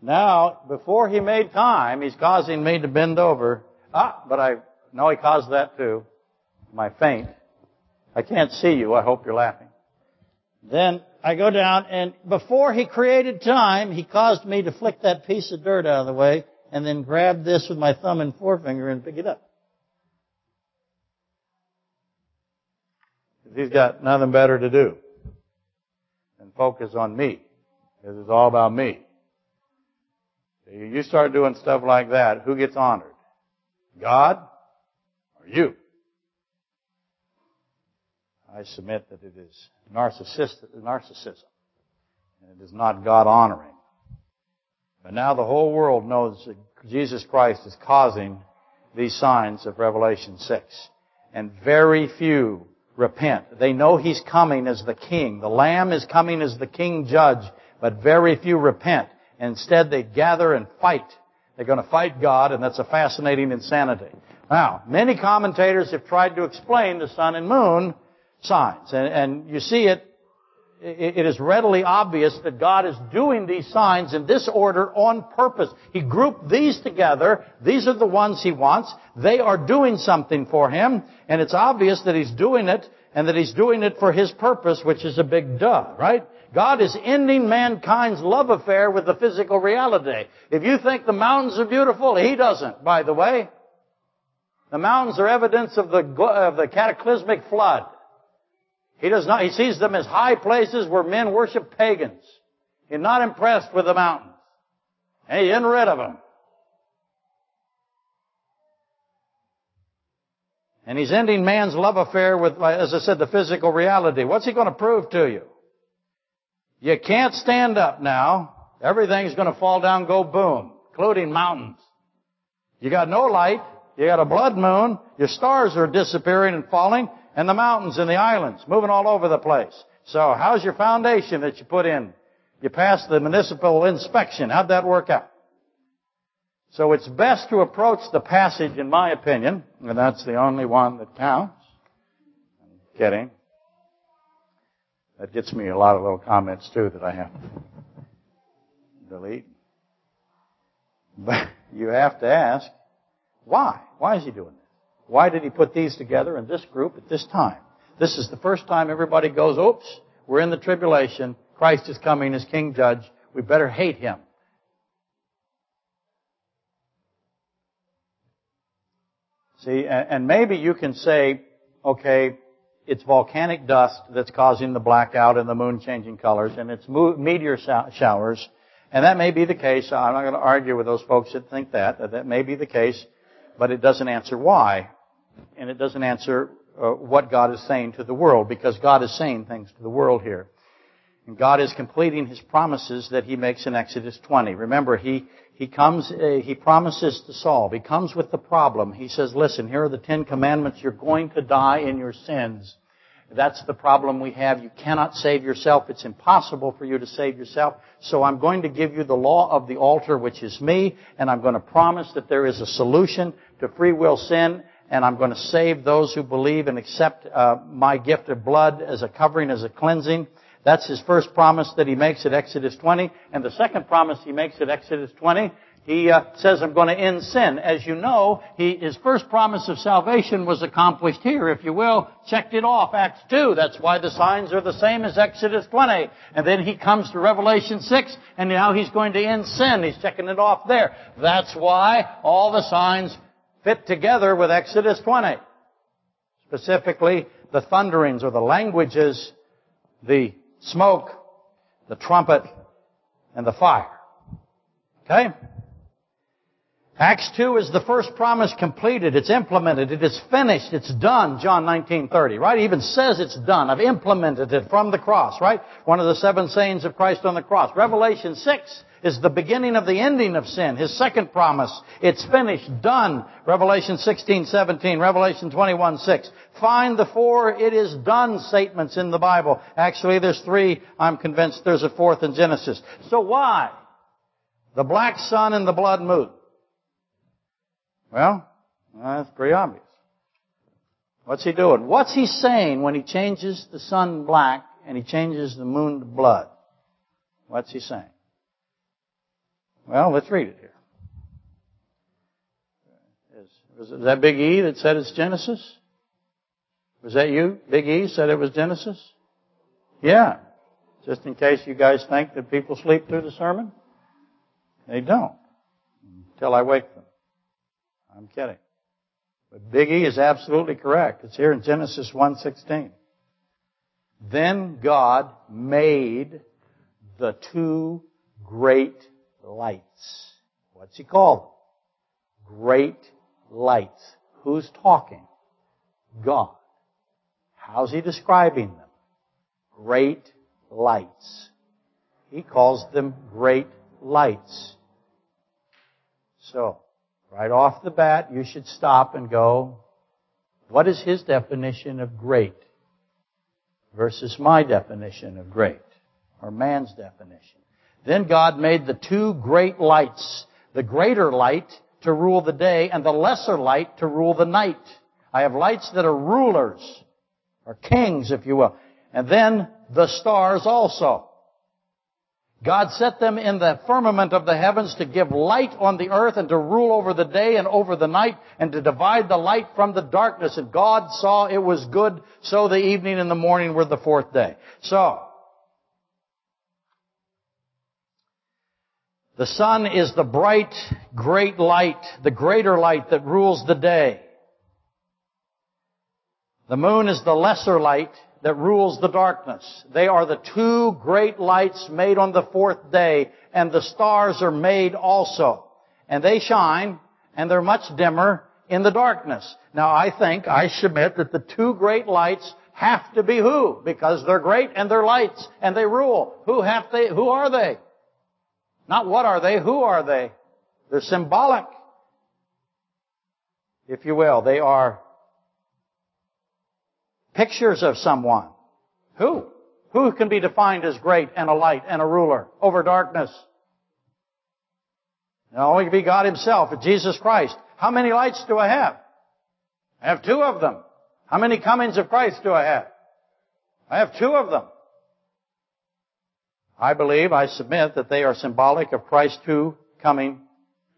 Now, before he made time, he's causing me to bend over. Ah, but I know he caused that too. My faint. I can't see you. I hope you're laughing. Then I go down and before he created time, he caused me to flick that piece of dirt out of the way and then grab this with my thumb and forefinger and pick it up. He's got nothing better to do than focus on me. It's all about me. You start doing stuff like that, who gets honored? God or you? I submit that it is narcissism, and it is not God honoring. But now the whole world knows that Jesus Christ is causing these signs of Revelation 6. And very few repent. They know He's coming as the King. The Lamb is coming as the King Judge, but very few repent. Instead, they gather and fight. They're going to fight God, and that's a fascinating insanity. Now, many commentators have tried to explain the sun and moon signs, and, and you see it it is readily obvious that God is doing these signs in this order on purpose. He grouped these together. These are the ones He wants. They are doing something for Him, and it's obvious that He's doing it, and that He's doing it for His purpose, which is a big duh, right? God is ending mankind's love affair with the physical reality. If you think the mountains are beautiful, He doesn't, by the way. The mountains are evidence of the, of the cataclysmic flood. He does not, he sees them as high places where men worship pagans. He's not impressed with the mountains. And he's getting rid of them. And he's ending man's love affair with, as I said, the physical reality. What's he going to prove to you? You can't stand up now. Everything's going to fall down, go boom, including mountains. You got no light. You got a blood moon. Your stars are disappearing and falling and the mountains and the islands, moving all over the place. So how's your foundation that you put in? You passed the municipal inspection. How'd that work out? So it's best to approach the passage, in my opinion, and that's the only one that counts. I'm kidding. That gets me a lot of little comments too that I have to delete. But you have to ask, why? Why is he doing this? Why did he put these together in this group at this time? This is the first time everybody goes, oops, we're in the tribulation. Christ is coming as King Judge. We better hate him. See, and maybe you can say, okay, it's volcanic dust that's causing the blackout and the moon changing colors, and it's meteor showers, and that may be the case. I'm not going to argue with those folks that think that. That may be the case, but it doesn't answer why and it doesn't answer uh, what God is saying to the world because God is saying things to the world here. And God is completing His promises that He makes in Exodus 20. Remember, He, He comes, uh, He promises to solve. He comes with the problem. He says, listen, here are the Ten Commandments. You're going to die in your sins. That's the problem we have. You cannot save yourself. It's impossible for you to save yourself. So I'm going to give you the law of the altar, which is me, and I'm going to promise that there is a solution to free will sin, and I'm going to save those who believe and accept uh, my gift of blood as a covering, as a cleansing. That's his first promise that he makes at Exodus 20. And the second promise he makes at Exodus 20, He uh, says, I'm going to end sin. As you know, he, his first promise of salvation was accomplished here, if you will. Checked it off, Acts 2. That's why the signs are the same as Exodus 20. And then he comes to Revelation 6, and now he's going to end sin. He's checking it off there. That's why all the signs fit together with Exodus 20. Specifically, the thunderings or the languages, the smoke, the trumpet, and the fire. Okay? Acts 2 is the first promise completed. It's implemented. It is finished. It's done. John 19:30, right? It even says it's done. I've implemented it from the cross, right? One of the seven sayings of Christ on the cross. Revelation 6 is the beginning of the ending of sin. His second promise. It's finished, done. Revelation 16:17, Revelation 21:6. Find the four it is done statements in the Bible. Actually, there's three. I'm convinced there's a fourth in Genesis. So why? The black sun and the blood moon. Well, that's pretty obvious. What's he doing? What's he saying when he changes the sun black and he changes the moon to blood? What's he saying? Well, let's read it here. Was that Big E that said it's Genesis? Was that you? Big E said it was Genesis? Yeah. Just in case you guys think that people sleep through the sermon. They don't. Until I wake them. I'm kidding. But Big E is absolutely correct. It's here in Genesis 1:16. Then God made the two great lights. What's he called? Great lights. Who's talking? God. How's he describing them? Great lights. He calls them great lights. So, Right off the bat, you should stop and go, what is his definition of great versus my definition of great or man's definition? Then God made the two great lights, the greater light to rule the day and the lesser light to rule the night. I have lights that are rulers or kings, if you will. And then the stars also. God set them in the firmament of the heavens to give light on the earth and to rule over the day and over the night and to divide the light from the darkness. And God saw it was good, so the evening and the morning were the fourth day. So, the sun is the bright, great light, the greater light that rules the day. The moon is the lesser light that rules the darkness. They are the two great lights made on the fourth day, and the stars are made also. And they shine, and they're much dimmer in the darkness. Now I think, I submit that the two great lights have to be who? Because they're great and they're lights and they rule. Who have they, who are they? Not what are they, who are they? They're symbolic. If you will, they are pictures of someone. Who? Who can be defined as great and a light and a ruler over darkness? It only can be God Himself, Jesus Christ. How many lights do I have? I have two of them. How many comings of Christ do I have? I have two of them. I believe, I submit that they are symbolic of Christ's two coming,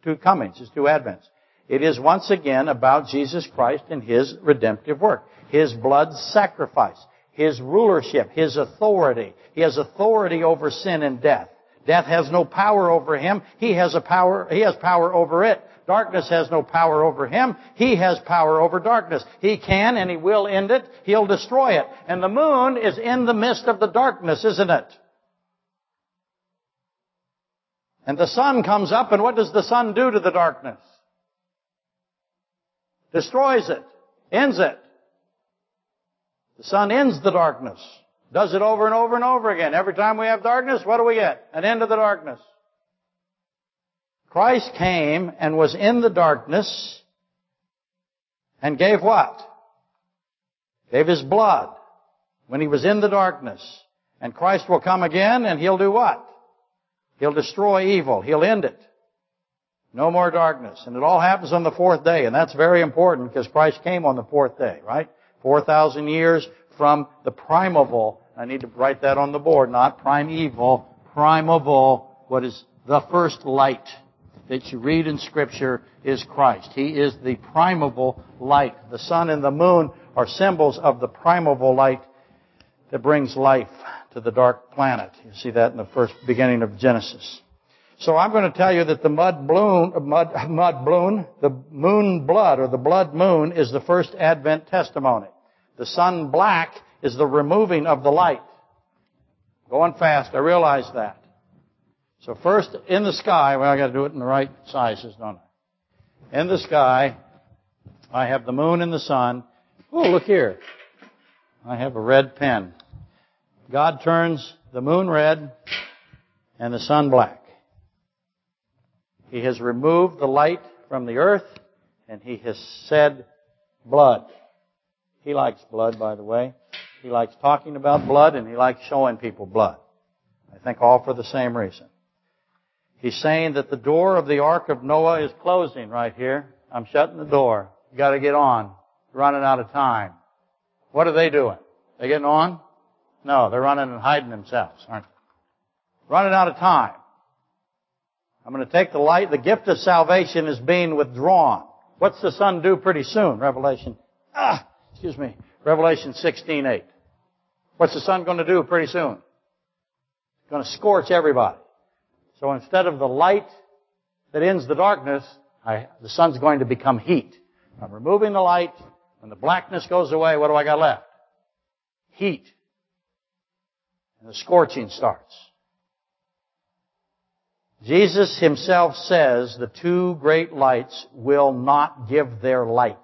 two comings, his two advents. It is once again about Jesus Christ and His redemptive work. His blood sacrifice. His rulership. His authority. He has authority over sin and death. Death has no power over him. He has a power, he has power over it. Darkness has no power over him. He has power over darkness. He can and he will end it. He'll destroy it. And the moon is in the midst of the darkness, isn't it? And the sun comes up and what does the sun do to the darkness? Destroys it. Ends it. The sun ends the darkness. Does it over and over and over again. Every time we have darkness, what do we get? An end of the darkness. Christ came and was in the darkness and gave what? Gave His blood when He was in the darkness. And Christ will come again and He'll do what? He'll destroy evil. He'll end it. No more darkness. And it all happens on the fourth day. And that's very important because Christ came on the fourth day, right? 4,000 years from the primeval. I need to write that on the board, not primeval, primeval, what is the first light. that you read in Scripture is Christ. He is the primable light. The sun and the moon are symbols of the primable light that brings life to the dark planet. You see that in the first beginning of Genesis. So I'm going to tell you that the mud bloom, uh, mud, mud bloom, the moon blood or the blood moon is the first Advent testimony. The sun black is the removing of the light. Going fast, I realize that. So first, in the sky, well, I gotta do it in the right sizes, don't I? In the sky, I have the moon and the sun. Oh, look here. I have a red pen. God turns the moon red and the sun black. He has removed the light from the earth and he has said blood. He likes blood, by the way. He likes talking about blood and he likes showing people blood. I think all for the same reason. He's saying that the door of the Ark of Noah is closing right here. I'm shutting the door. You gotta get on. You're running out of time. What are they doing? They getting on? No, they're running and hiding themselves, aren't they? Running out of time. I'm going to take the light. The gift of salvation is being withdrawn. What's the sun do pretty soon? Revelation, ah, excuse me, Revelation 16:8. What's the sun going to do pretty soon? It's going to scorch everybody. So instead of the light that ends the darkness, I, the sun's going to become heat. I'm removing the light. When the blackness goes away, what do I got left? Heat. And the scorching starts. Jesus himself says the two great lights will not give their light.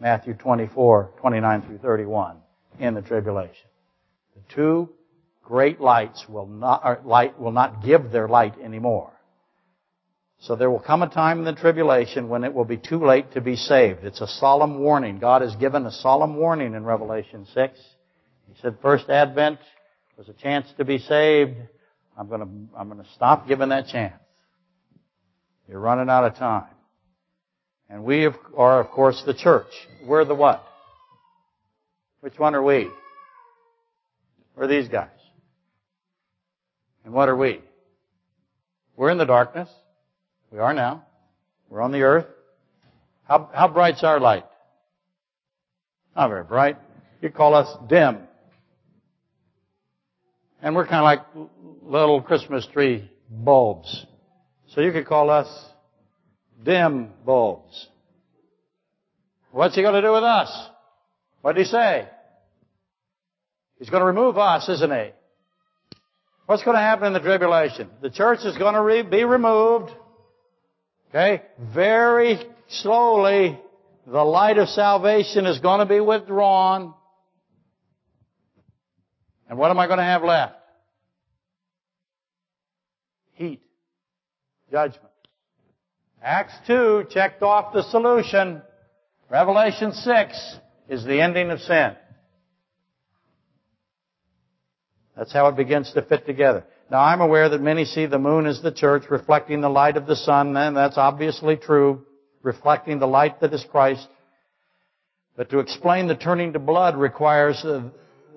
Matthew 24, 29 through 31 in the tribulation. The two great lights will not, light will not give their light anymore. So there will come a time in the tribulation when it will be too late to be saved. It's a solemn warning. God has given a solemn warning in Revelation 6. He said first advent was a chance to be saved. I'm gonna, I'm gonna stop giving that chance. You're running out of time. And we are, of course, the church. We're the what? Which one are we? We're these guys. And what are we? We're in the darkness. We are now. We're on the earth. How, how bright's our light? Not very bright. You call us dim. And we're kind of like little Christmas tree bulbs. So you could call us dim bulbs. What's he going to do with us? What did he say? He's going to remove us, isn't he? What's going to happen in the tribulation? The church is going to re- be removed. Okay? Very slowly, the light of salvation is going to be withdrawn. And what am I going to have left? Heat. Judgment. Acts 2 checked off the solution. Revelation 6 is the ending of sin. That's how it begins to fit together. Now I'm aware that many see the moon as the church reflecting the light of the sun, and that's obviously true, reflecting the light that is Christ. But to explain the turning to blood requires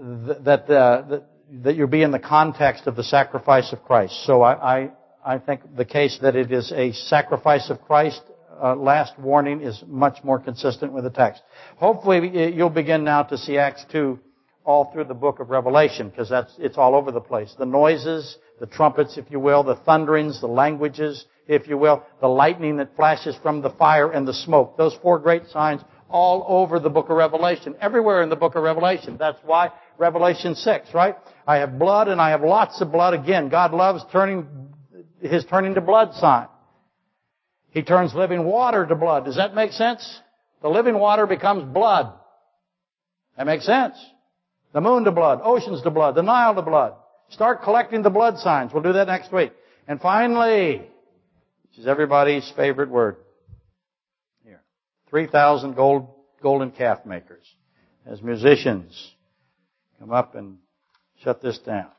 that, uh, that, that you be in the context of the sacrifice of Christ. So I, I, I think the case that it is a sacrifice of Christ uh, last warning is much more consistent with the text. Hopefully you'll begin now to see Acts 2 all through the book of Revelation because that's, it's all over the place. The noises, the trumpets, if you will, the thunderings, the languages, if you will, the lightning that flashes from the fire and the smoke. Those four great signs all over the book of Revelation. Everywhere in the book of Revelation. That's why Revelation 6, right? I have blood and I have lots of blood again. God loves turning, his turning to blood sign. He turns living water to blood. Does that make sense? The living water becomes blood. That makes sense. The moon to blood, oceans to blood, the Nile to blood. Start collecting the blood signs. We'll do that next week. And finally, which is everybody's favorite word. Here. 3,000 gold, golden calf makers. As musicians come up and shut this down.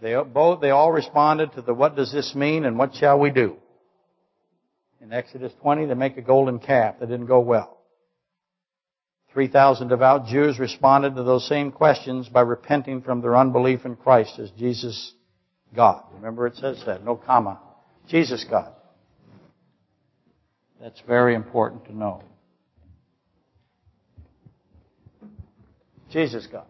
They both, they all responded to the what does this mean and what shall we do? In Exodus 20, they make a golden calf. That didn't go well. 3,000 devout Jews responded to those same questions by repenting from their unbelief in Christ as Jesus God. Remember it says that, no comma. Jesus God. That's very important to know. Jesus God.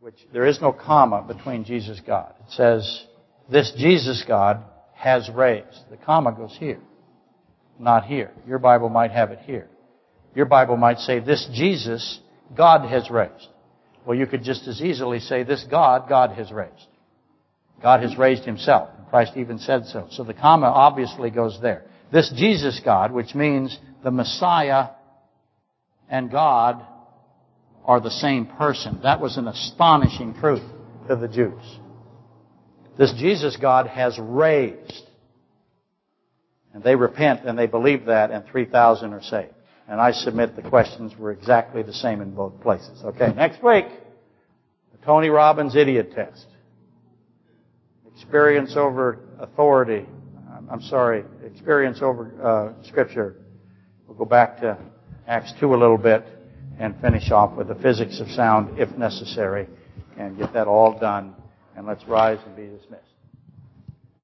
Which there is no comma between Jesus God. It says, this Jesus God has raised. The comma goes here, not here. Your Bible might have it here. Your Bible might say, this Jesus God has raised. Well, you could just as easily say, this God, God has raised. God has raised himself. Christ even said so. So the comma obviously goes there. This Jesus God, which means the Messiah and God are the same person. That was an astonishing truth to the Jews. This Jesus God has raised. And they repent and they believe that and 3,000 are saved. And I submit the questions were exactly the same in both places. Okay, next week, the Tony Robbins idiot test. Experience over authority. I'm sorry, experience over uh, Scripture. We'll go back to Acts 2 a little bit and finish off with the physics of sound if necessary and get that all done. And let's rise and be dismissed.